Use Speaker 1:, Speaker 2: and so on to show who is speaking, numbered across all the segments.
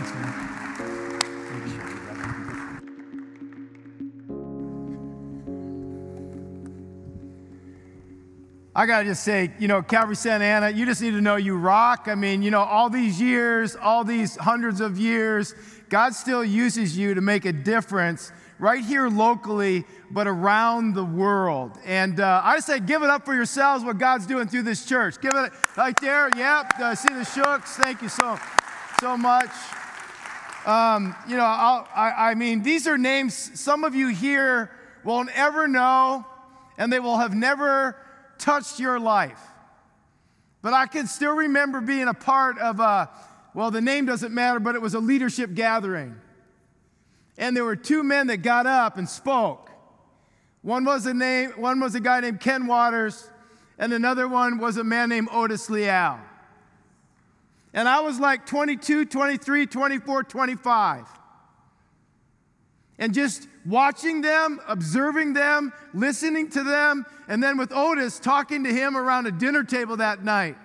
Speaker 1: Thanks. I got to just say, you know, Calvary Santa Ana, you just need to know you rock. I mean, you know, all these years, all these hundreds of years, God still uses you to make a difference right here locally, but around the world. And uh, I say, give it up for yourselves what God's doing through this church. Give it right there. Yep. Uh, see the shooks. Thank you so, so much. Um, you know, I, I mean, these are names some of you here won't ever know, and they will have never touched your life. But I can still remember being a part of a, well, the name doesn't matter, but it was a leadership gathering. And there were two men that got up and spoke. One was a name, one was a guy named Ken Waters, and another one was a man named Otis Leal. And I was like 22, 23, 24, 25. And just watching them, observing them, listening to them, and then with Otis talking to him around a dinner table that night.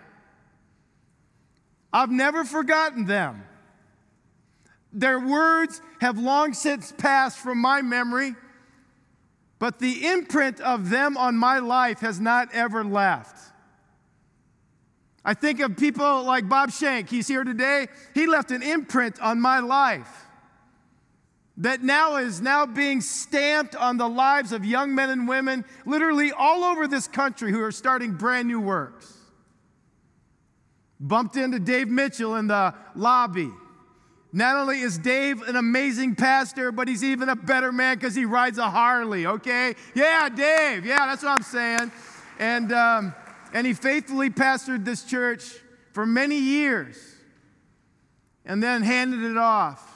Speaker 1: I've never forgotten them. Their words have long since passed from my memory, but the imprint of them on my life has not ever left. I think of people like Bob Shank, he's here today. He left an imprint on my life that now is now being stamped on the lives of young men and women literally all over this country who are starting brand new works. Bumped into Dave Mitchell in the lobby. Not only is Dave an amazing pastor, but he's even a better man because he rides a Harley, okay? Yeah, Dave, yeah, that's what I'm saying. And, um, and he faithfully pastored this church for many years and then handed it off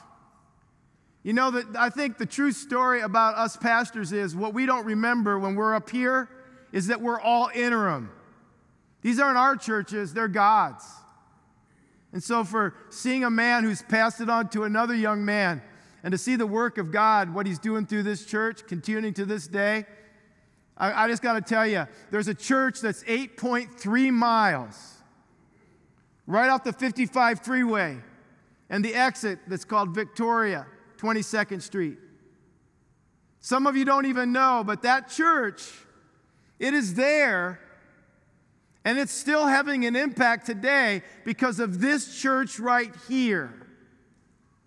Speaker 1: you know, that I think the true story about us pastors is what we don't remember when we're up here is that we're all interim. These aren't our churches, they're God's. And so, for seeing a man who's passed it on to another young man, and to see the work of God, what he's doing through this church, continuing to this day, I, I just got to tell you, there's a church that's 8.3 miles right off the 55 freeway, and the exit that's called Victoria. 22nd Street. Some of you don't even know, but that church, it is there and it's still having an impact today because of this church right here.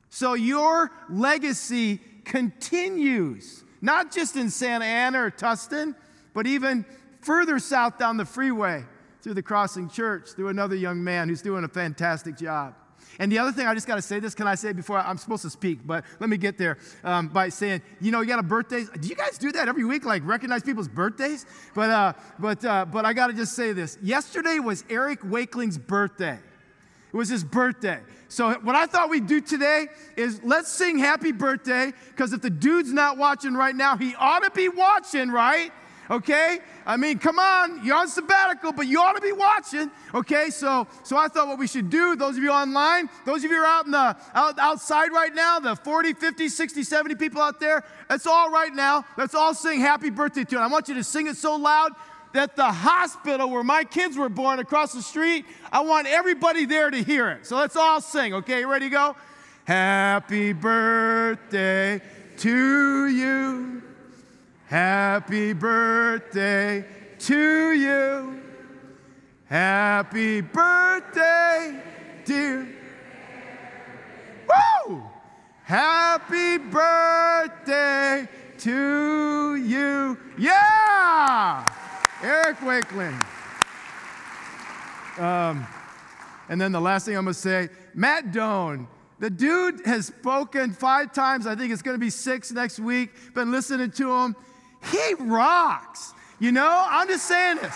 Speaker 1: So your legacy continues, not just in Santa Ana or Tustin, but even further south down the freeway through the Crossing Church, through another young man who's doing a fantastic job. And the other thing, I just got to say this. Can I say before I'm supposed to speak? But let me get there um, by saying, you know, you got a birthday. Do you guys do that every week? Like recognize people's birthdays? But uh, but uh, but I got to just say this. Yesterday was Eric Wakeling's birthday. It was his birthday. So, what I thought we'd do today is let's sing happy birthday, because if the dude's not watching right now, he ought to be watching, right? okay? I mean, come on, you're on sabbatical, but you ought to be watching, okay? So, so I thought what we should do, those of you online, those of you out in the out, outside right now, the 40, 50, 60, 70 people out there, that's all right now. Let's all sing happy birthday to it. I want you to sing it so loud that the hospital where my kids were born across the street, I want everybody there to hear it. So let's all sing, okay? Ready to go? Happy birthday to you. Happy birthday to you. Happy birthday, dear. Woo! Happy birthday to you. Yeah! Eric Wakeling. Um, and then the last thing I'm going to say Matt Doan. The dude has spoken five times. I think it's going to be six next week. Been listening to him. He rocks. You know, I'm just saying this.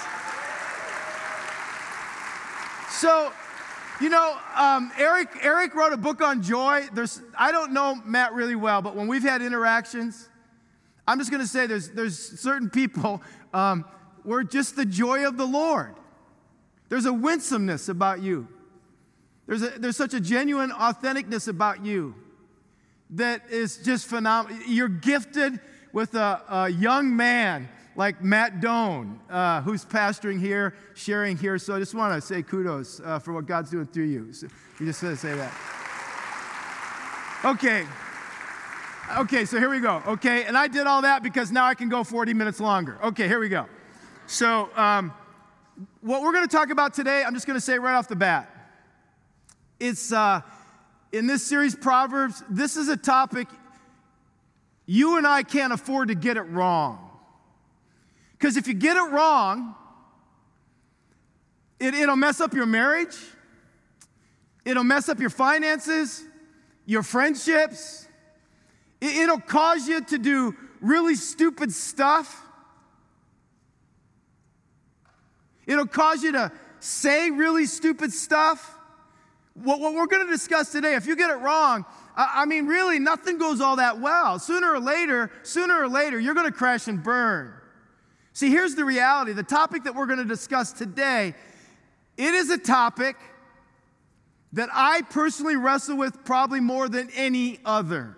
Speaker 1: So, you know, um, Eric, Eric wrote a book on joy. There's, I don't know Matt really well, but when we've had interactions, I'm just going to say there's, there's certain people um, where just the joy of the Lord. There's a winsomeness about you. There's, a, there's such a genuine authenticness about you that is just phenomenal. You're gifted with a, a young man like Matt Doan, uh, who's pastoring here, sharing here. So I just want to say kudos uh, for what God's doing through you. So we just want to say that. Okay. Okay, so here we go. Okay, and I did all that because now I can go 40 minutes longer. Okay, here we go. So, um, what we're going to talk about today, I'm just going to say right off the bat. It's uh, in this series, Proverbs, this is a topic you and I can't afford to get it wrong. Because if you get it wrong, it, it'll mess up your marriage, it'll mess up your finances, your friendships, it, it'll cause you to do really stupid stuff. It'll cause you to say really stupid stuff. What, what we're going to discuss today, if you get it wrong, I, I mean, really, nothing goes all that well. Sooner or later, sooner or later, you're going to crash and burn. See, here's the reality the topic that we're going to discuss today, it is a topic that I personally wrestle with probably more than any other.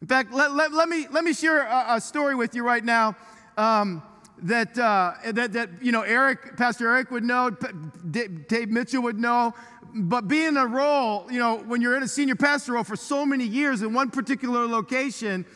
Speaker 1: In fact, let, let, let me, let me share a, a story with you right now. Um, that, uh, that, that, you know, Eric, Pastor Eric would know, Dave Mitchell would know. But being a role, you know, when you're in a senior pastor role for so many years in one particular location,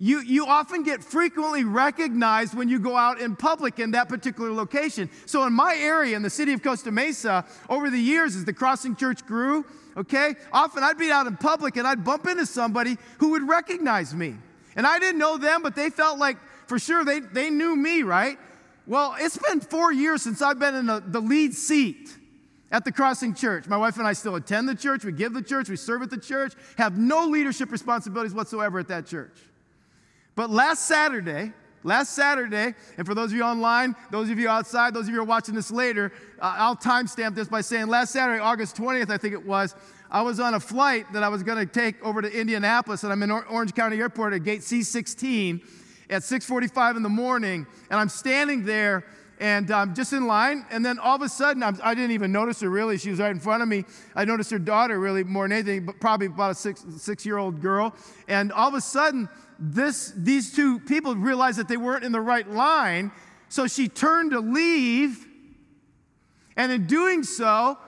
Speaker 1: you, you often get frequently recognized when you go out in public in that particular location. So, in my area, in the city of Costa Mesa, over the years, as the Crossing Church grew, okay, often I'd be out in public and I'd bump into somebody who would recognize me. And I didn't know them, but they felt like for sure they, they knew me, right? Well, it's been four years since I've been in the, the lead seat at the Crossing Church. My wife and I still attend the church, we give the church, we serve at the church, have no leadership responsibilities whatsoever at that church. But last Saturday, last Saturday, and for those of you online, those of you outside, those of you who are watching this later, uh, I'll timestamp this by saying last Saturday, August 20th, I think it was, I was on a flight that I was going to take over to Indianapolis, and I'm in Orange County Airport at gate C16 at 6:45 in the morning, and I'm standing there and I'm um, just in line. And then all of a sudden, I'm, I did not even notice her really. She was right in front of me. I noticed her daughter really more than anything, but probably about a six, six year old girl. And all of a sudden, this, these two people realized that they weren't in the right line. So she turned to leave. And in doing so,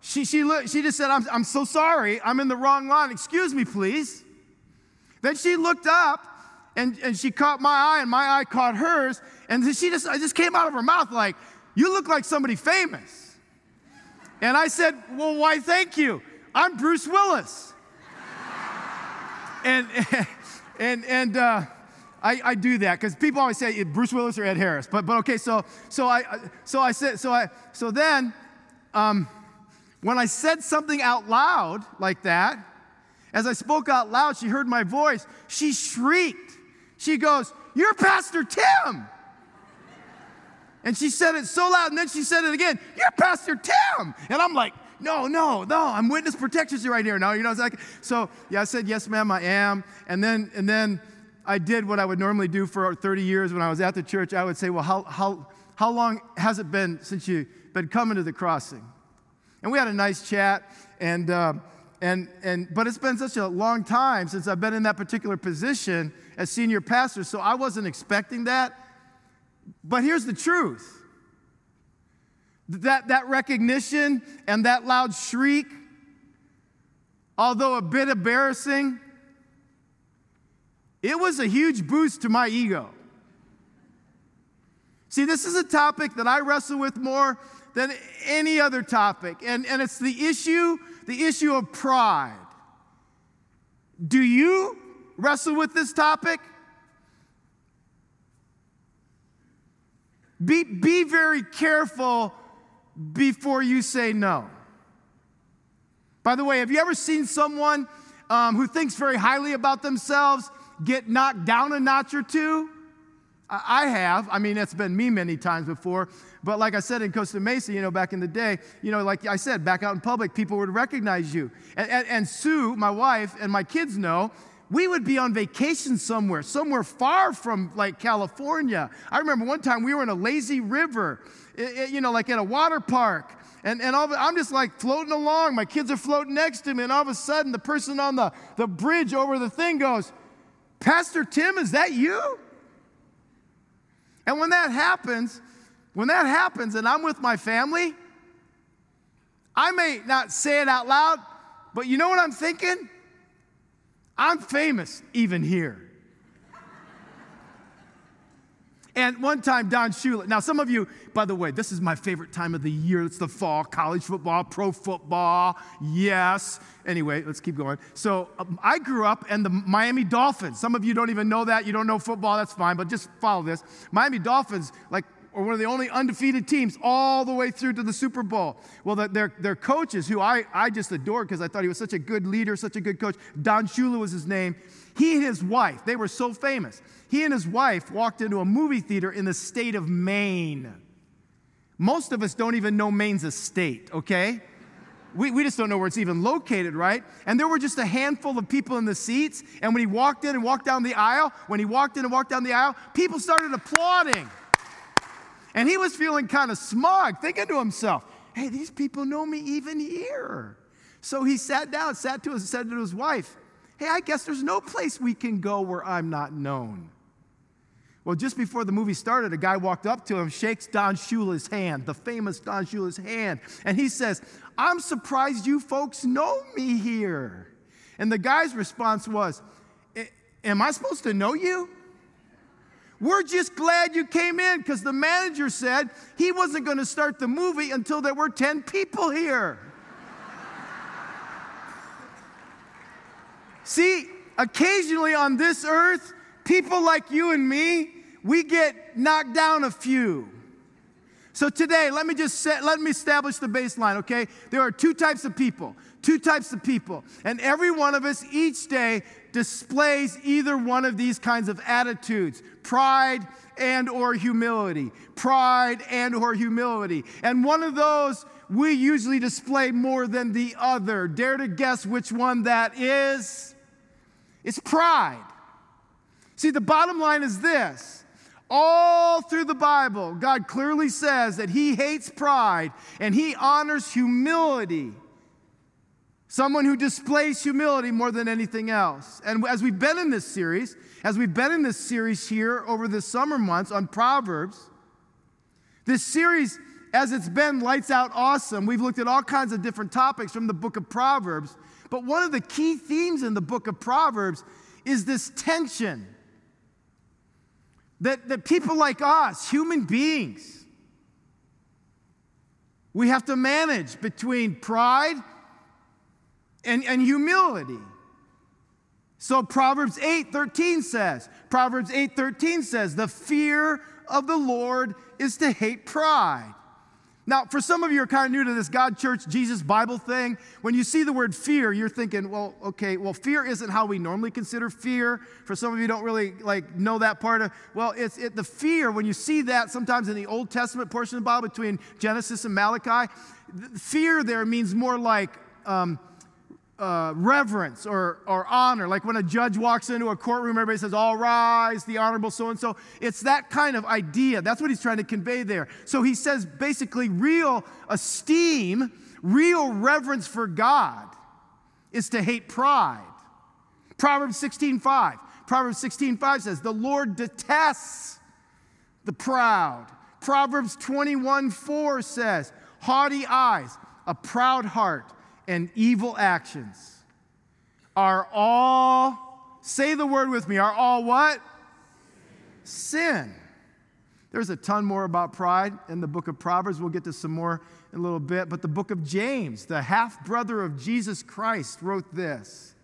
Speaker 1: she, she, looked, she just said, I'm, I'm so sorry. I'm in the wrong line. Excuse me, please. Then she looked up and, and she caught my eye, and my eye caught hers. And she just, I just came out of her mouth like, You look like somebody famous. And I said, Well, why, thank you. I'm Bruce Willis. and, and, and, uh, I, I, do that because people always say Bruce Willis or Ed Harris. But, but okay, so, so, I, so I said, so, I, so then um, when I said something out loud like that, as I spoke out loud, she heard my voice. She shrieked. She goes, You're Pastor Tim. And she said it so loud, and then she said it again, You're Pastor Tim. And I'm like, no, no, no, I'm witness protection right here. No, you know, it's like, so yeah, I said, yes, ma'am, I am. And then, and then I did what I would normally do for 30 years when I was at the church. I would say, well, how, how, how long has it been since you've been coming to the crossing? And we had a nice chat, and, uh, and, and, but it's been such a long time since I've been in that particular position as senior pastor, so I wasn't expecting that. But here's the truth that, that recognition and that loud shriek, although a bit embarrassing, it was a huge boost to my ego. See, this is a topic that I wrestle with more than any other topic, and, and it's the issue, the issue of pride. Do you wrestle with this topic? Be, be very careful before you say no. By the way, have you ever seen someone um, who thinks very highly about themselves get knocked down a notch or two? I have. I mean, it's been me many times before. But like I said in Costa Mesa, you know, back in the day, you know, like I said, back out in public, people would recognize you. And, and, and Sue, my wife, and my kids know we would be on vacation somewhere, somewhere far from like California. I remember one time we were in a lazy river, it, it, you know, like at a water park. And, and all, I'm just like floating along. My kids are floating next to me. And all of a sudden, the person on the, the bridge over the thing goes, Pastor Tim, is that you? And when that happens, when that happens and I'm with my family, I may not say it out loud, but you know what I'm thinking? I'm famous even here. And one time, Don Shula. Now, some of you, by the way, this is my favorite time of the year. It's the fall, college football, pro football. Yes. Anyway, let's keep going. So, um, I grew up in the Miami Dolphins. Some of you don't even know that. You don't know football. That's fine, but just follow this. Miami Dolphins, like, are one of the only undefeated teams all the way through to the Super Bowl. Well, the, their, their coaches, who I, I just adored because I thought he was such a good leader, such a good coach, Don Shula was his name. He and his wife, they were so famous. He and his wife walked into a movie theater in the state of Maine. Most of us don't even know Maine's a state, okay? We, we just don't know where it's even located, right? And there were just a handful of people in the seats. And when he walked in and walked down the aisle, when he walked in and walked down the aisle, people started applauding. And he was feeling kind of smug, thinking to himself, hey, these people know me even here. So he sat down, sat to his, said to his wife, hey, I guess there's no place we can go where I'm not known. Well, just before the movie started, a guy walked up to him, shakes Don Shula's hand, the famous Don Shula's hand, and he says, I'm surprised you folks know me here. And the guy's response was, Am I supposed to know you? We're just glad you came in because the manager said he wasn't going to start the movie until there were 10 people here. See, occasionally on this earth, people like you and me, we get knocked down a few. So today, let me just set, let me establish the baseline, okay? There are two types of people, two types of people, and every one of us each day displays either one of these kinds of attitudes: pride and or humility. Pride and or humility. And one of those we usually display more than the other. Dare to guess which one that is? It's pride. See, the bottom line is this all through the Bible, God clearly says that He hates pride and He honors humility. Someone who displays humility more than anything else. And as we've been in this series, as we've been in this series here over the summer months on Proverbs, this series, as it's been lights out awesome, we've looked at all kinds of different topics from the book of Proverbs. But one of the key themes in the book of Proverbs is this tension that, that people like us, human beings, we have to manage between pride and, and humility. So Proverbs 8:13 says, Proverbs 8:13 says, the fear of the Lord is to hate pride. Now, for some of you are kind of new to this God, church, Jesus, Bible thing, when you see the word fear, you're thinking, well, okay, well, fear isn't how we normally consider fear. For some of you don't really like know that part of, well, it's it, the fear, when you see that sometimes in the Old Testament portion of the Bible between Genesis and Malachi, fear there means more like, um, uh, reverence or, or honor. Like when a judge walks into a courtroom, everybody says, All rise, the honorable so and so. It's that kind of idea. That's what he's trying to convey there. So he says basically, real esteem, real reverence for God is to hate pride. Proverbs 16 5. Proverbs 16 5 says, The Lord detests the proud. Proverbs 21 4 says, Haughty eyes, a proud heart and evil actions are all, say the word with me, are all what? Sin. There's a ton more about pride in the book of Proverbs. We'll get to some more in a little bit. But the book of James, the half brother of Jesus Christ, wrote this.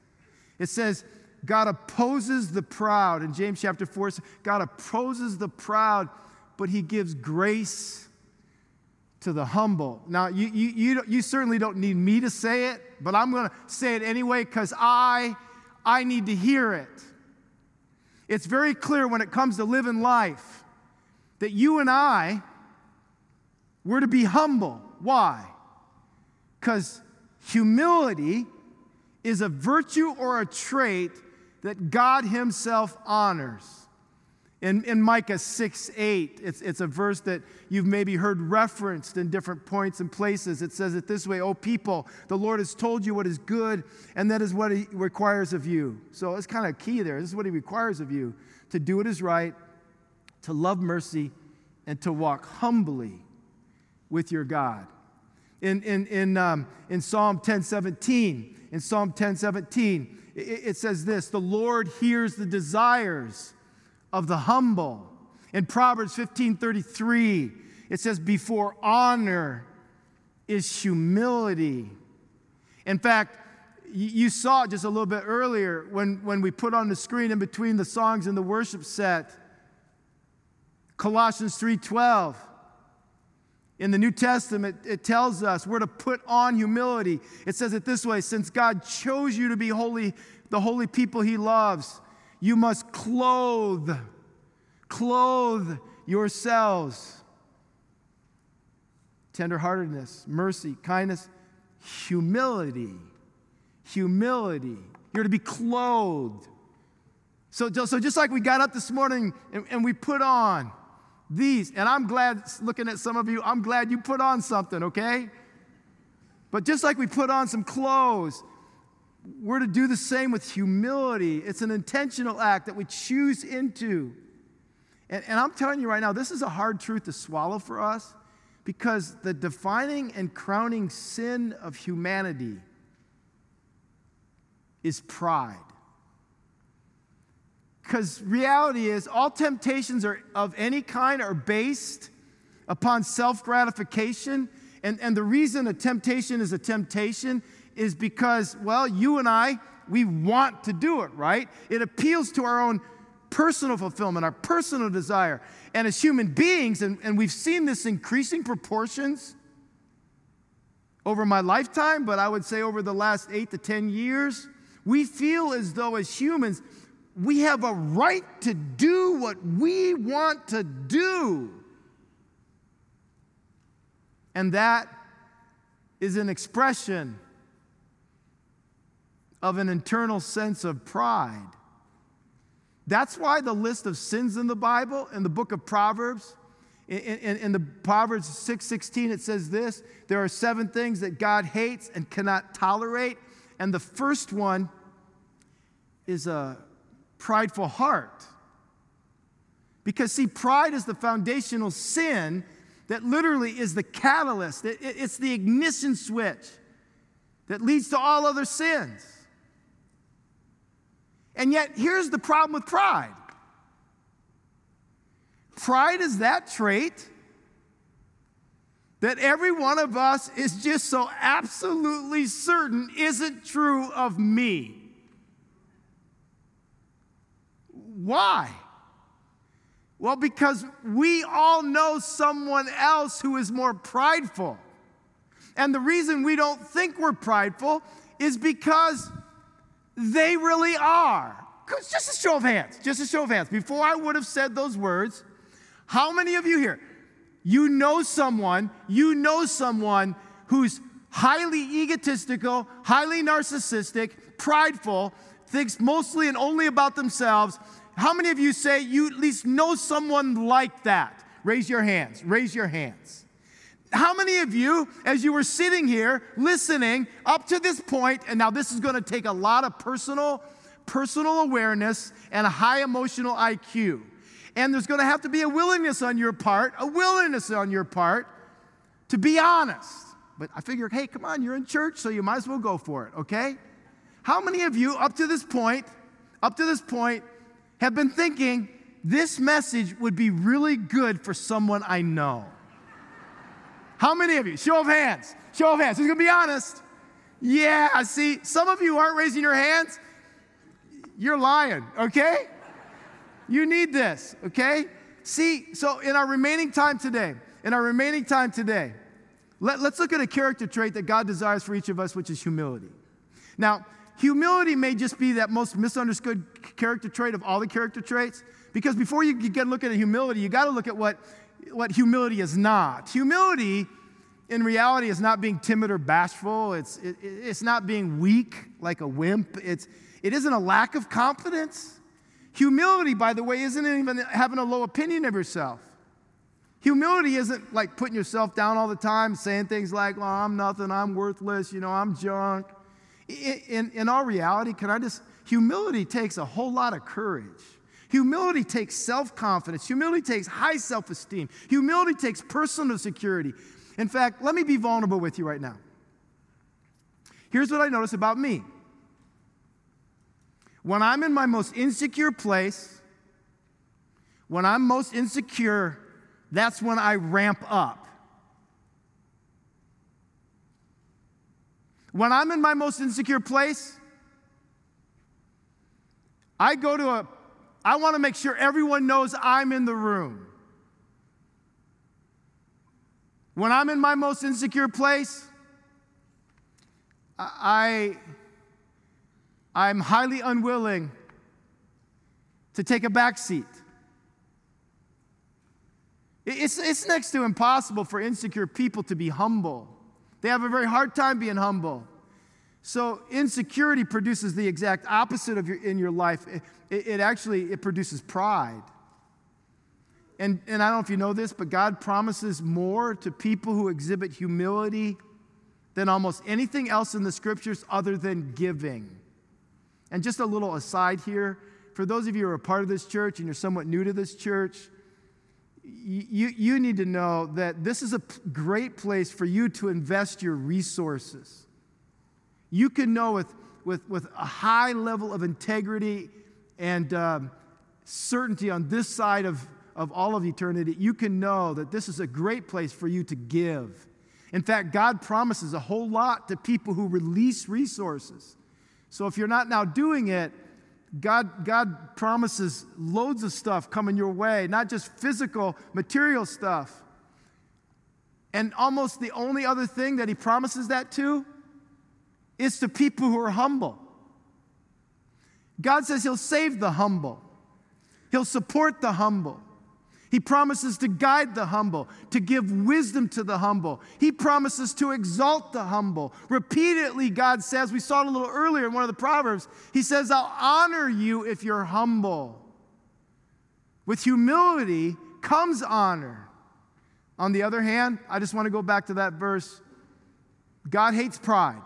Speaker 1: It says, God opposes the proud. In James chapter 4, God opposes the proud, but he gives grace to the humble. Now, you, you, you, you certainly don't need me to say it, but I'm going to say it anyway because I, I need to hear it. It's very clear when it comes to living life that you and I, we're to be humble. Why? Because humility is a virtue or a trait that God Himself honors. In, in Micah 6 8, it's, it's a verse that you've maybe heard referenced in different points and places. It says it this way O people, the Lord has told you what is good, and that is what He requires of you. So it's kind of key there. This is what He requires of you to do what is right, to love mercy, and to walk humbly with your God. In, in, in, um, in Psalm 1017, in Psalm 1017, it, it says this The Lord hears the desires of the humble. In Proverbs 15:33, it says, Before honor is humility. In fact, you saw it just a little bit earlier when, when we put on the screen in between the songs and the worship set colossians 3.12 in the new testament it tells us we're to put on humility it says it this way since god chose you to be holy the holy people he loves you must clothe clothe yourselves tenderheartedness mercy kindness humility humility. You're to be clothed. So, so just like we got up this morning and, and we put on these, and I'm glad, looking at some of you, I'm glad you put on something, okay? But just like we put on some clothes, we're to do the same with humility. It's an intentional act that we choose into. And, and, I'm telling you right now, this is a hard truth to swallow for us because the defining and crowning sin of humanity is pride. Because reality is, all temptations are, of any kind are based upon self gratification. And, and the reason a temptation is a temptation is because, well, you and I, we want to do it, right? It appeals to our own personal fulfillment, our personal desire. And as human beings, and, and we've seen this increasing proportions over my lifetime, but I would say over the last eight to 10 years, we feel as though, as humans, we have a right to do what we want to do. And that is an expression of an internal sense of pride. That's why the list of sins in the Bible, in the book of Proverbs, in, in, in the Proverbs 6:16, it says this: there are seven things that God hates and cannot tolerate. And the first one is a prideful heart. Because, see, pride is the foundational sin that literally is the catalyst, it, it, it's the ignition switch that leads to all other sins. And yet, here's the problem with pride pride is that trait that every one of us is just so absolutely certain isn't true of me. Why? Well, because we all know someone else who is more prideful. And the reason we don't think we're prideful is because they really are. Just a show of hands, just a show of hands. Before I would have said those words, how many of you here, you know someone, you know someone who's highly egotistical, highly narcissistic, prideful, thinks mostly and only about themselves. How many of you say you at least know someone like that? Raise your hands. Raise your hands. How many of you, as you were sitting here listening up to this point, and now this is going to take a lot of personal, personal awareness and a high emotional IQ. And there's going to have to be a willingness on your part, a willingness on your part to be honest. But I figure, hey, come on, you're in church, so you might as well go for it, okay? How many of you, up to this point, up to this point, have been thinking this message would be really good for someone I know? How many of you? Show of hands. Show of hands. Who's gonna be honest? Yeah, see, some of you aren't raising your hands. You're lying, okay? You need this, okay? See, so in our remaining time today, in our remaining time today, let, us look at a character trait that God desires for each of us, which is humility. Now, Humility may just be that most misunderstood character trait of all the character traits. Because before you get look at humility, you got to look at what, what humility is not. Humility, in reality, is not being timid or bashful. It's, it, it's not being weak like a wimp. It's, it isn't a lack of confidence. Humility, by the way, isn't even having a low opinion of yourself. Humility isn't like putting yourself down all the time, saying things like, well, I'm nothing, I'm worthless, you know, I'm junk. In, in all reality, can I just, humility takes a whole lot of courage. Humility takes self confidence. Humility takes high self esteem. Humility takes personal security. In fact, let me be vulnerable with you right now. Here's what I notice about me when I'm in my most insecure place, when I'm most insecure, that's when I ramp up. When I'm in my most insecure place, I go to a, I want to make sure everyone knows I'm in the room. When I'm in my most insecure place, I, I'm highly unwilling to take a back seat. It's, it's next to impossible for insecure people to be humble. They have a very hard time being humble. So insecurity produces the exact opposite of your, in your life. It, it, actually it produces pride. And, and I don't know if you know this, but God promises more to people who exhibit humility than almost anything else in the scriptures other than giving. And just a little aside here for those of you who are a part of this church and you're somewhat new to this church, you, you need to know that this is a great place for you to invest your resources. You can know with, with, with a high level of integrity and um, certainty on this side of, of all of eternity, you can know that this is a great place for you to give. In fact, God promises a whole lot to people who release resources. So if you're not now doing it, God, God promises loads of stuff coming your way, not just physical, material stuff. And almost the only other thing that He promises that to is to people who are humble. God says He'll save the humble, He'll support the humble. He promises to guide the humble, to give wisdom to the humble. He promises to exalt the humble. Repeatedly, God says, we saw it a little earlier in one of the Proverbs, He says, I'll honor you if you're humble. With humility comes honor. On the other hand, I just want to go back to that verse. God hates pride.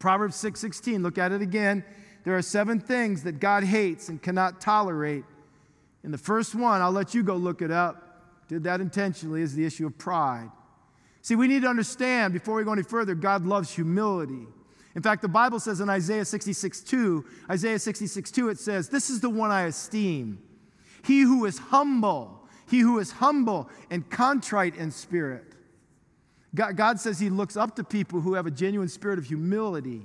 Speaker 1: Proverbs 6 16, look at it again. There are seven things that God hates and cannot tolerate and the first one, I'll let you go look it up, did that intentionally, is the issue of pride. See, we need to understand before we go any further, God loves humility. In fact, the Bible says in Isaiah 66 2, Isaiah 66 2, it says, This is the one I esteem. He who is humble, he who is humble and contrite in spirit. God, God says he looks up to people who have a genuine spirit of humility.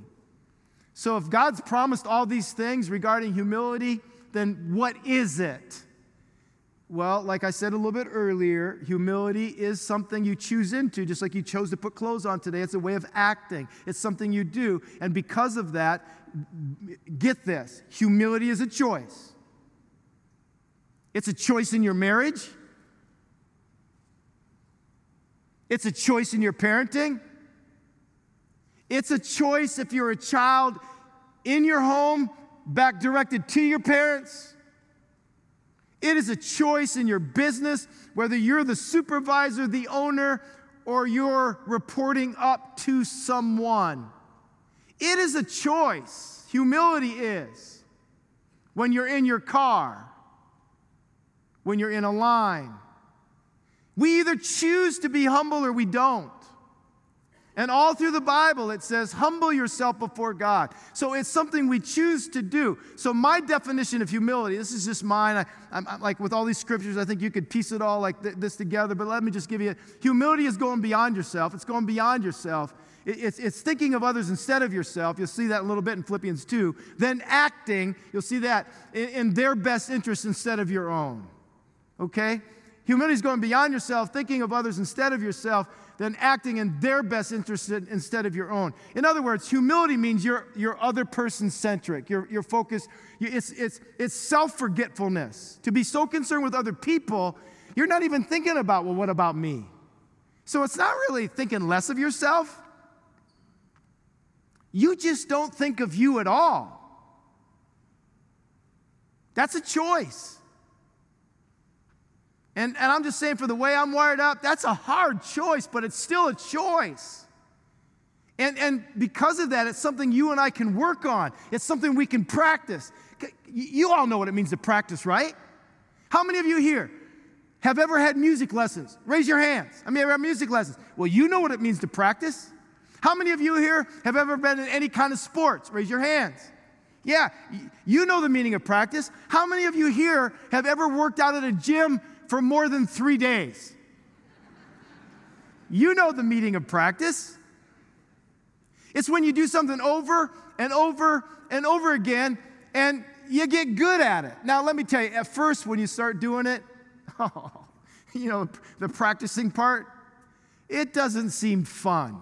Speaker 1: So if God's promised all these things regarding humility, then what is it? Well, like I said a little bit earlier, humility is something you choose into, just like you chose to put clothes on today. It's a way of acting, it's something you do. And because of that, get this humility is a choice. It's a choice in your marriage, it's a choice in your parenting, it's a choice if you're a child in your home back directed to your parents. It is a choice in your business, whether you're the supervisor, the owner, or you're reporting up to someone. It is a choice. Humility is. When you're in your car, when you're in a line. We either choose to be humble or we don't. And all through the Bible, it says, humble yourself before God. So it's something we choose to do. So, my definition of humility, this is just mine. I, am like with all these scriptures, I think you could piece it all like th- this together, but let me just give you humility is going beyond yourself. It's going beyond yourself. It, it's, it's thinking of others instead of yourself. You'll see that a little bit in Philippians 2. Then acting, you'll see that in, in their best interest instead of your own. Okay? Humility is going beyond yourself, thinking of others instead of yourself than acting in their best interest instead of your own. In other words, humility means you're, you're other person centric. You're, you're focused, it's, it's, it's self forgetfulness. To be so concerned with other people, you're not even thinking about, well, what about me? So it's not really thinking less of yourself. You just don't think of you at all. That's a choice. And, and I'm just saying, for the way I'm wired up, that's a hard choice, but it's still a choice. And, and because of that, it's something you and I can work on. It's something we can practice. You all know what it means to practice, right? How many of you here have ever had music lessons? Raise your hands. I mean, ever had music lessons? Well, you know what it means to practice. How many of you here have ever been in any kind of sports? Raise your hands. Yeah, you know the meaning of practice. How many of you here have ever worked out at a gym for more than three days? You know the meaning of practice. It's when you do something over and over and over again and you get good at it. Now, let me tell you, at first, when you start doing it, oh, you know, the practicing part, it doesn't seem fun.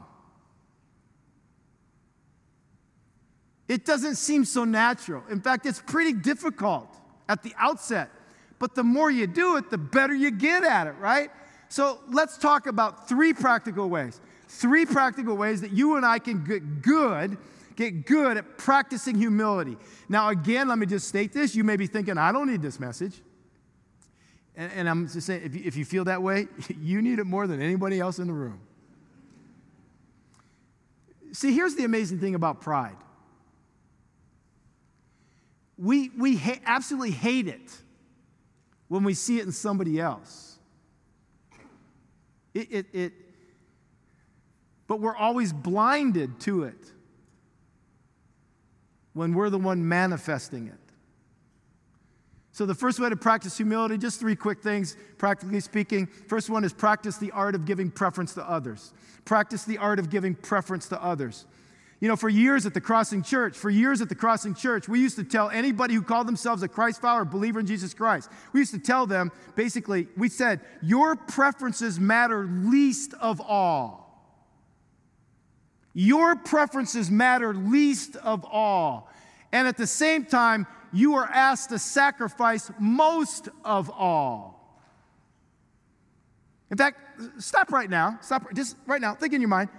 Speaker 1: It doesn't seem so natural. In fact, it's pretty difficult at the outset. But the more you do it, the better you get at it, right? So let's talk about three practical ways. Three practical ways that you and I can get good, get good at practicing humility. Now, again, let me just state this. You may be thinking, I don't need this message. And, and I'm just saying, if you, if you feel that way, you need it more than anybody else in the room. See, here's the amazing thing about pride we, we ha- absolutely hate it when we see it in somebody else. It, it, it, but we're always blinded to it when we're the one manifesting it. So, the first way to practice humility, just three quick things, practically speaking. First one is practice the art of giving preference to others. Practice the art of giving preference to others. You know, for years at the Crossing Church, for years at the Crossing Church, we used to tell anybody who called themselves a Christ follower, believer in Jesus Christ, we used to tell them basically, we said, Your preferences matter least of all. Your preferences matter least of all. And at the same time, you are asked to sacrifice most of all. In fact, stop right now. Stop just right now. Think in your mind.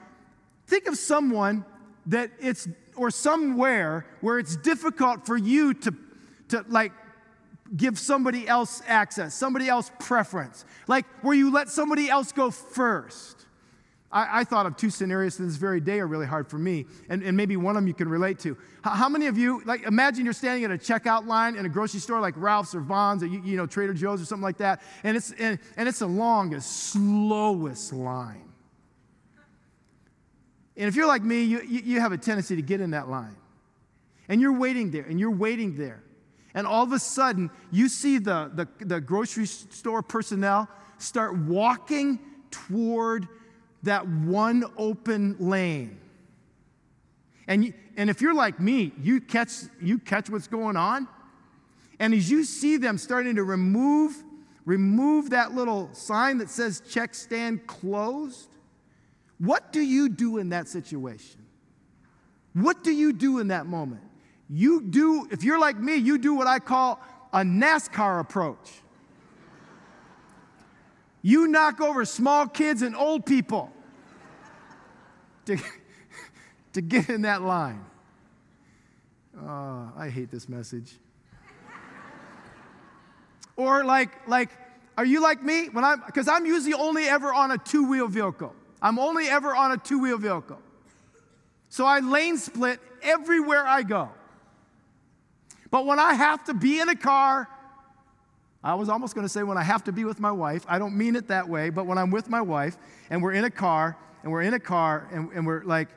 Speaker 1: Think of someone that it's, or somewhere where it's difficult for you to, to like, give somebody else access, somebody else preference, like where you let somebody else go first. I, I, thought of two scenarios this very day are really hard for me, and, and maybe one of them you can relate to. How, how, many of you, like, imagine you're standing at a checkout line in a grocery store like Ralph's or Vons or, you, you know, Trader Joe's or something like that, and it's, and, and it's the longest, slowest line. And if you're like me, you, you have a tendency to get in that line. And you're waiting there, and you're waiting there. And all of a sudden, you see the, the, the grocery store personnel start walking toward that one open lane. And, you, and if you're like me, you catch, you catch what's going on. And as you see them starting to remove, remove that little sign that says check stand closed, what do you do in that situation? What do you do in that moment? You do, if you're like me, you do what I call a NASCAR approach. You knock over small kids and old people to, to get in that line. Oh, I hate this message. or like, like, are you like me? When I'm because I'm usually only ever on a two-wheel vehicle. I'm only ever on a two wheel vehicle. So I lane split everywhere I go. But when I have to be in a car, I was almost going to say when I have to be with my wife. I don't mean it that way, but when I'm with my wife and we're in a car and we're in a car and, and we're like,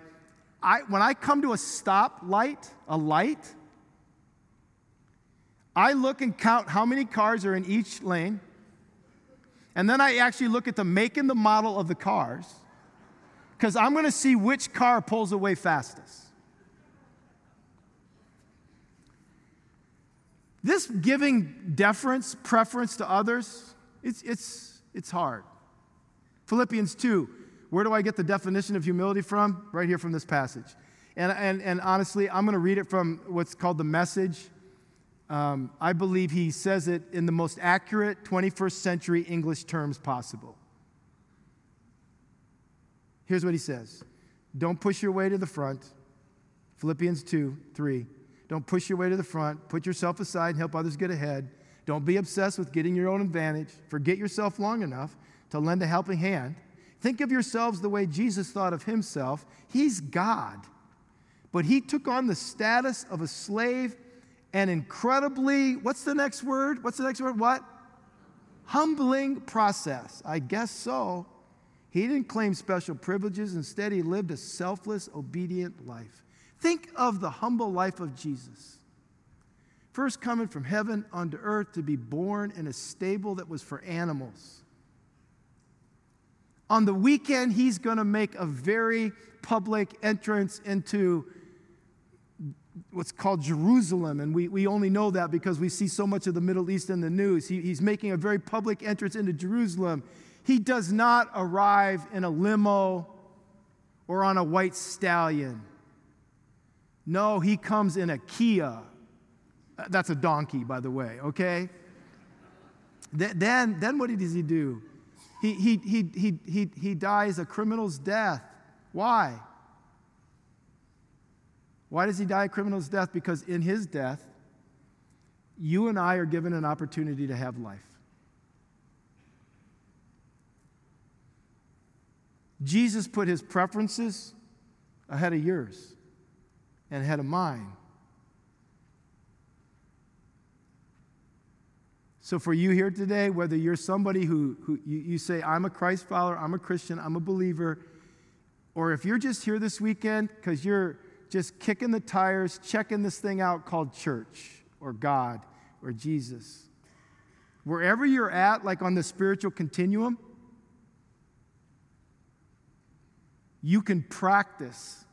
Speaker 1: I, when I come to a stop light, a light, I look and count how many cars are in each lane. And then I actually look at the make and the model of the cars because I'm going to see which car pulls away fastest. This giving deference, preference to others, it's, it's, it's hard. Philippians 2, where do I get the definition of humility from? Right here from this passage. And, and, and honestly, I'm going to read it from what's called the message. Um, I believe he says it in the most accurate 21st century English terms possible. Here's what he says Don't push your way to the front. Philippians 2 3. Don't push your way to the front. Put yourself aside and help others get ahead. Don't be obsessed with getting your own advantage. Forget yourself long enough to lend a helping hand. Think of yourselves the way Jesus thought of himself. He's God. But he took on the status of a slave and incredibly, what's the next word? What's the next word? What? humbling process. I guess so. He didn't claim special privileges. Instead, he lived a selfless, obedient life. Think of the humble life of Jesus. First coming from heaven unto earth to be born in a stable that was for animals. On the weekend, he's going to make a very public entrance into what's called Jerusalem, and we, we only know that because we see so much of the Middle East in the news. He, he's making a very public entrance into Jerusalem. He does not arrive in a limo or on a white stallion. No, he comes in a Kia. Uh, that's a donkey, by the way, okay? Then, then what does he do? He, he, he, he, he, he dies a criminal's death. Why? Why does he die a criminal's death? Because in his death, you and I are given an opportunity to have life. Jesus put his preferences ahead of yours and ahead of mine. So, for you here today, whether you're somebody who, who you, you say, I'm a Christ follower, I'm a Christian, I'm a believer, or if you're just here this weekend because you're just kicking the tires, checking this thing out called church or God or Jesus. Wherever you're at, like on the spiritual continuum, you can practice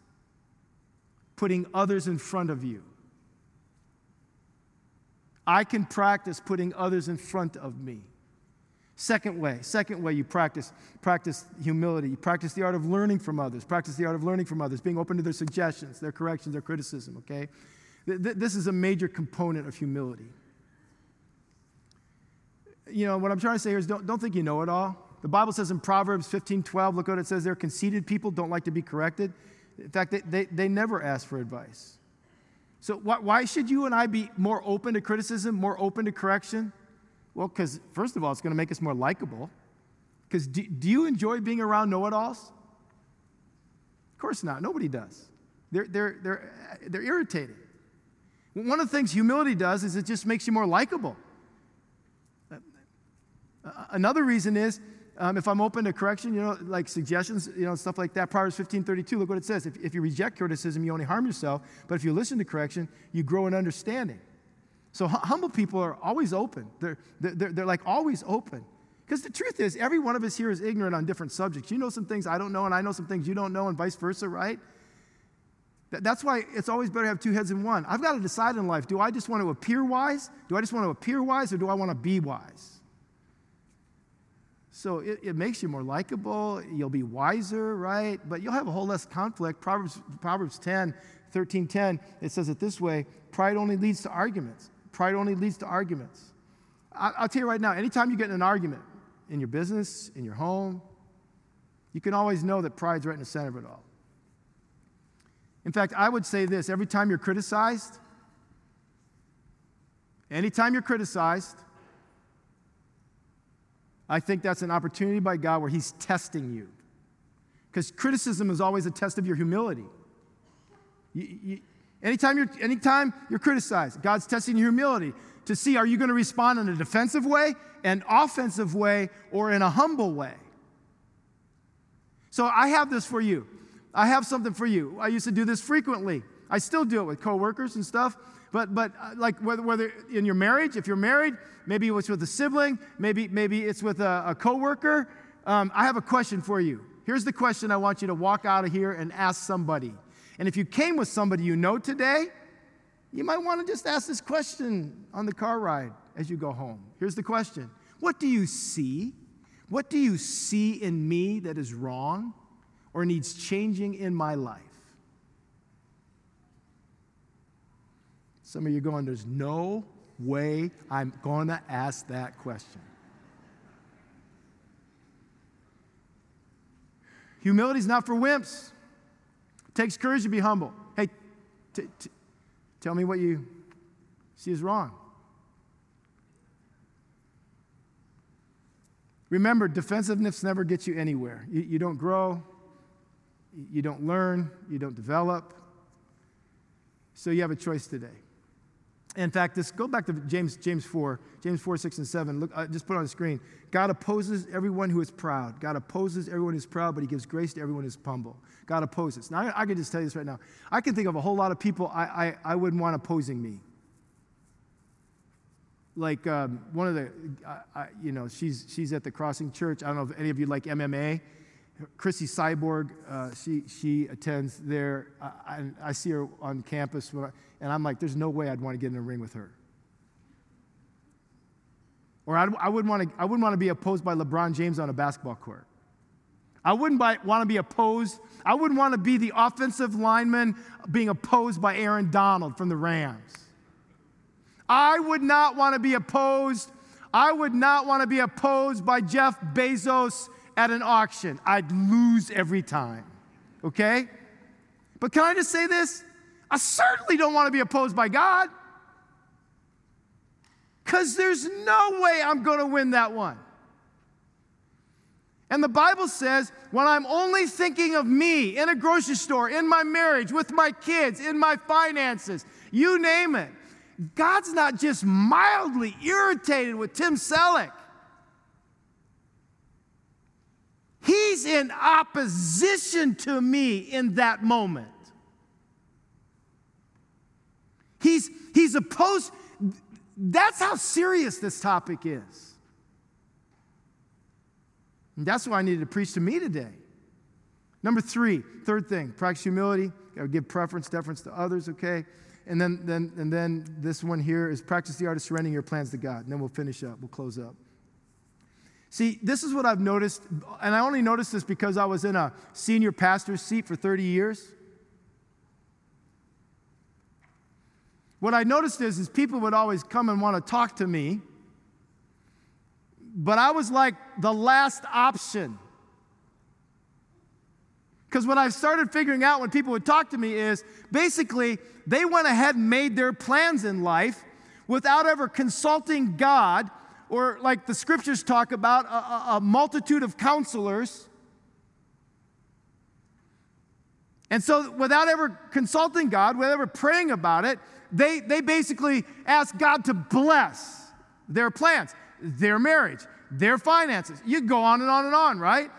Speaker 1: putting others in front of you. I can practice putting others in front of me. Second way, second way you practice, practice humility. You practice the art of learning from others. Practice the art of learning from others, being open to their suggestions, their corrections, their criticism, okay? This is a major component of humility. You know, what I'm trying to say here is don't, don't think you know it all. The Bible says in Proverbs 15 12, look at what it says there conceited people don't like to be corrected. In fact, they, they, they never ask for advice. So, why, why should you and I be more open to criticism, more open to correction? Well, because first of all, it's going to make us more likable. Because do, do, you enjoy being around know it alls? Of course not. Nobody does. They're, they're, they're, they're irritating. One of the things humility does is it just makes you more likable. Uh, another reason is um, if I'm open to correction, you know, like suggestions, you know, stuff like that. Proverbs 15 32, look what it says. If, if you reject criticism, you only harm yourself. But if you listen to correction, you grow in understanding. So humble people are always open. They're, they're, they're like always open. Because the truth is, every one of us here is ignorant on different subjects. You know some things I don't know, and I know some things you don't know, and vice versa, right? That's why it's always better to have two heads in one. I've got to decide in life do I just want to appear wise? Do I just want to appear wise, or do I want to be wise? So it, it makes you more likable. You'll be wiser, right? But you'll have a whole less conflict. Proverbs, Proverbs 10, 13, 10, it says it this way pride only leads to arguments. Pride only leads to arguments. I'll tell you right now, anytime you get in an argument in your business, in your home, you can always know that pride's right in the center of it all. In fact, I would say this every time you're criticized, anytime you're criticized, I think that's an opportunity by God where He's testing you. Because criticism is always a test of your humility. You, you, Anytime you're, anytime you're criticized, God's testing your humility to see are you going to respond in a defensive way, an offensive way, or in a humble way. So I have this for you. I have something for you. I used to do this frequently. I still do it with coworkers and stuff. But, but uh, like whether, whether in your marriage, if you're married, maybe it's with a sibling, maybe, maybe it's with a, a coworker. Um, I have a question for you. Here's the question I want you to walk out of here and ask somebody. And if you came with somebody you know today, you might want to just ask this question on the car ride as you go home. Here's the question What do you see? What do you see in me that is wrong or needs changing in my life? Some of you going, There's no way I'm going to ask that question. Humility is not for wimps. It takes courage to be humble. Hey, t- t- tell me what you see is wrong. Remember, defensiveness never gets you anywhere. You, you don't grow, you don't learn, you don't develop. So you have a choice today. In fact, this go back to James, James 4, James 4, 6, and 7. Look, uh, just put on the screen. God opposes everyone who is proud. God opposes everyone who is proud, but he gives grace to everyone who is humble. God opposes. Now, I, I can just tell you this right now. I can think of a whole lot of people I, I, I wouldn't want opposing me. Like um, one of the, I, you know, she's, she's at the Crossing Church. I don't know if any of you like MMA. Chrissy Cyborg, uh, she, she attends there. I, I, see her on campus, I, and I'm like, there's no way I'd want to get in a ring with her. Or I'd, I wouldn't want to, I wouldn't want to be opposed by LeBron James on a basketball court. I wouldn't want to be opposed. I wouldn't want to be the offensive lineman being opposed by Aaron Donald from the Rams. I would not want to be opposed. I would not want to be opposed by Jeff Bezos at an auction. I'd lose every time. Okay? But can I just say this? I certainly don't want to be opposed by God. Because there's no way I'm going to win that one. And the Bible says when I'm only thinking of me in a grocery store, in my marriage, with my kids, in my finances, you name it, God's not just mildly irritated with Tim Celek. He's in opposition to me in that moment. He's, he's opposed. That's how serious this topic is. And that's why I needed to preach to me today. Number three, third thing, practice humility. Got to give preference, deference to others, okay? And then, then, and then this one here is practice the art of surrendering your plans to God. And then we'll finish up, we'll close up. See, this is what I've noticed, and I only noticed this because I was in a senior pastor's seat for 30 years. What I noticed is, is people would always come and want to talk to me, but I was like the last option. Because what I've started figuring out when people would talk to me is basically they went ahead and made their plans in life without ever consulting God or like the scriptures talk about, a, a multitude of counselors. And so, without ever consulting God, without ever praying about it, they, they basically ask God to bless their plans, their marriage, their finances. You go on and on and on, right?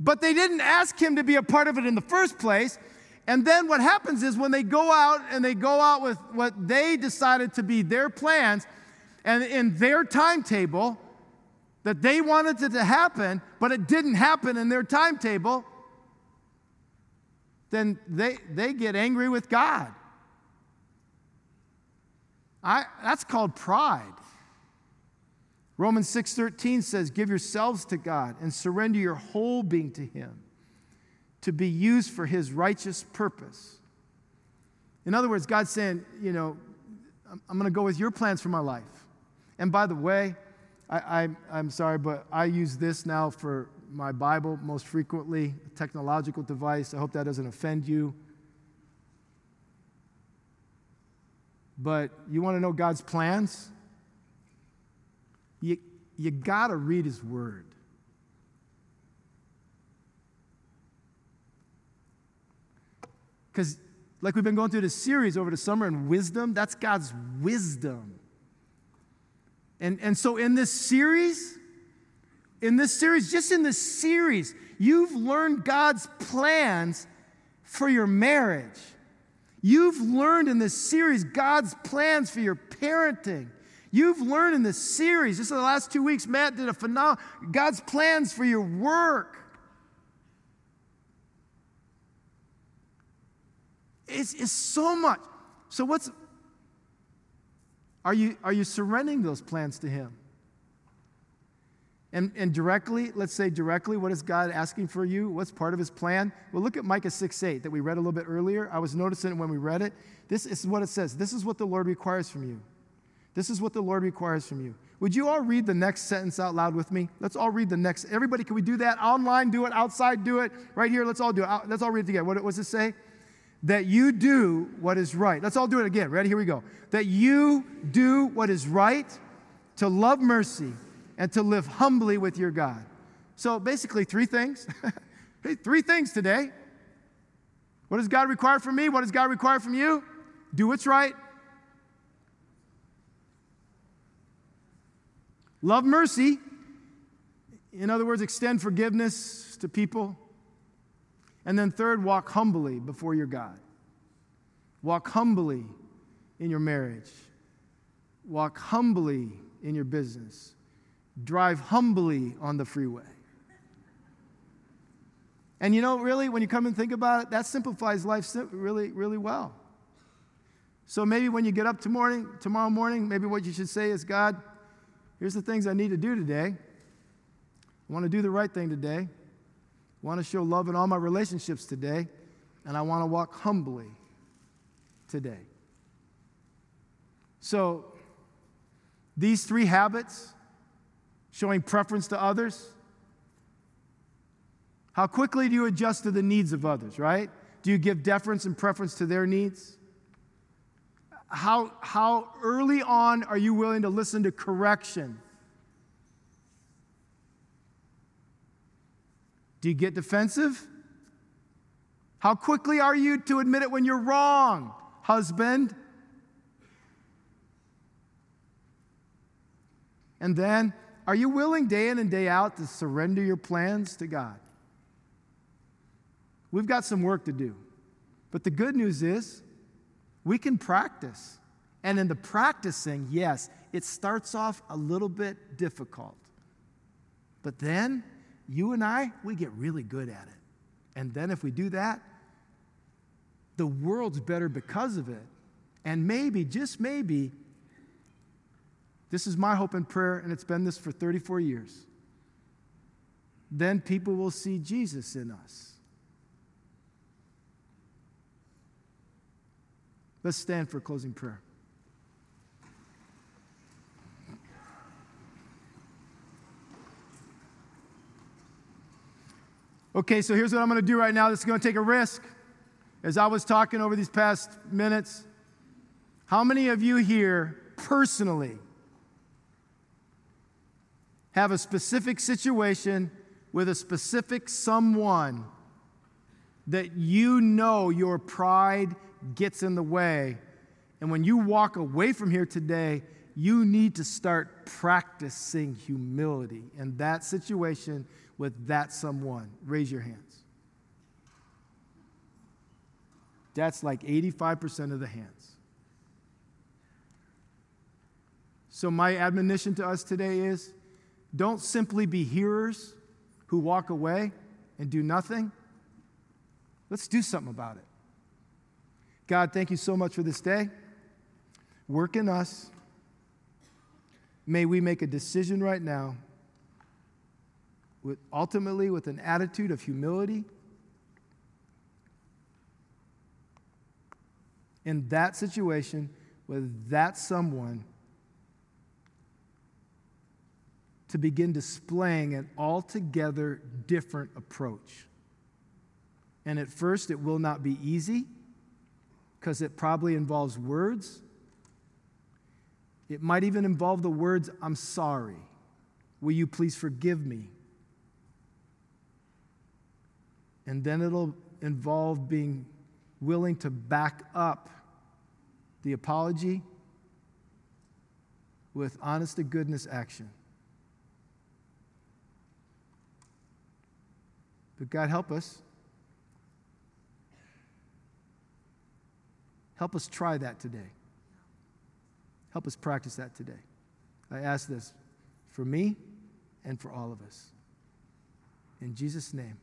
Speaker 1: But they didn't ask Him to be a part of it in the first place. And then what happens is when they go out and they go out with what they decided to be their plans, and in their timetable that they wanted it to happen, but it didn't happen in their timetable, then they, they get angry with God. I, that's called pride. Romans 6:13 says, "Give yourselves to God and surrender your whole being to him to be used for his righteous purpose." In other words, God's saying, you know, I'm going to go with your plans for my life. And by the way, I, am sorry, but I use this now for my Bible most frequently, a technological device. I hope that doesn't offend you. But you want to know God's plans? You, you got to read His Word. Because, like we've been going through this series over the summer in wisdom, that's God's wisdom. And, and so, in this series, in this series, just in this series, you've learned God's plans for your marriage. You've learned in this series God's plans for your parenting. You've learned in this series, just in the last two weeks, Matt did a phenomenal, God's plans for your work. It's, it's so much. So, what's, are you, are you surrendering those plans to Him? And, and directly, let's say directly, what is God asking for you? What's part of His plan? Well, look at Micah 6 8 that we read a little bit earlier. I was noticing when we read it. This is what it says This is what the Lord requires from you. This is what the Lord requires from you. Would you all read the next sentence out loud with me? Let's all read the next. Everybody, can we do that? Online, do it. Outside, do it. Right here, let's all do it. Let's all read it together. What does it say? that you do what is right. Let's all do it again. Ready? Here we go. That you do what is right, to love mercy, and to live humbly with your God. So basically, three things. three things today. What does God require from me? What does God require from you? Do what's right. Love mercy. In other words, extend forgiveness to people. And then, third, walk humbly before your God. Walk humbly in your marriage. Walk humbly in your business. Drive humbly on the freeway. And you know, really, when you come and think about it, that simplifies life really, really well. So maybe when you get up tomorrow morning, maybe what you should say is, God, here's the things I need to do today. I want to do the right thing today. I want to show love in all my relationships today. And I want to walk humbly today. So, these three habits showing preference to others, how quickly do you adjust to the needs of others, right? Do you give deference and preference to their needs? How, how early on are you willing to listen to correction? Do you get defensive? How quickly are you to admit it when you're wrong, husband? And then, are you willing day in and day out to surrender your plans to God? We've got some work to do. But the good news is, we can practice. And in the practicing, yes, it starts off a little bit difficult. But then, you and I, we get really good at it. And then if we do that, the world's better because of it. And maybe, just maybe, this is my hope and prayer, and it's been this for 34 years. Then people will see Jesus in us. Let's stand for closing prayer. Okay, so here's what I'm going to do right now. This is going to take a risk. As I was talking over these past minutes, how many of you here personally have a specific situation with a specific someone that you know your pride gets in the way. And when you walk away from here today, you need to start practicing humility in that situation with that someone. Raise your hands. That's like 85% of the hands. So, my admonition to us today is don't simply be hearers who walk away and do nothing. Let's do something about it. God, thank you so much for this day. Work in us. May we make a decision right now, with, ultimately with an attitude of humility. In that situation, with that someone, to begin displaying an altogether different approach. And at first, it will not be easy because it probably involves words. It might even involve the words, I'm sorry. Will you please forgive me? And then it'll involve being willing to back up the apology with honest to goodness action. But God, help us Help us try that today. Help us practice that today. I ask this for me and for all of us. In Jesus' name.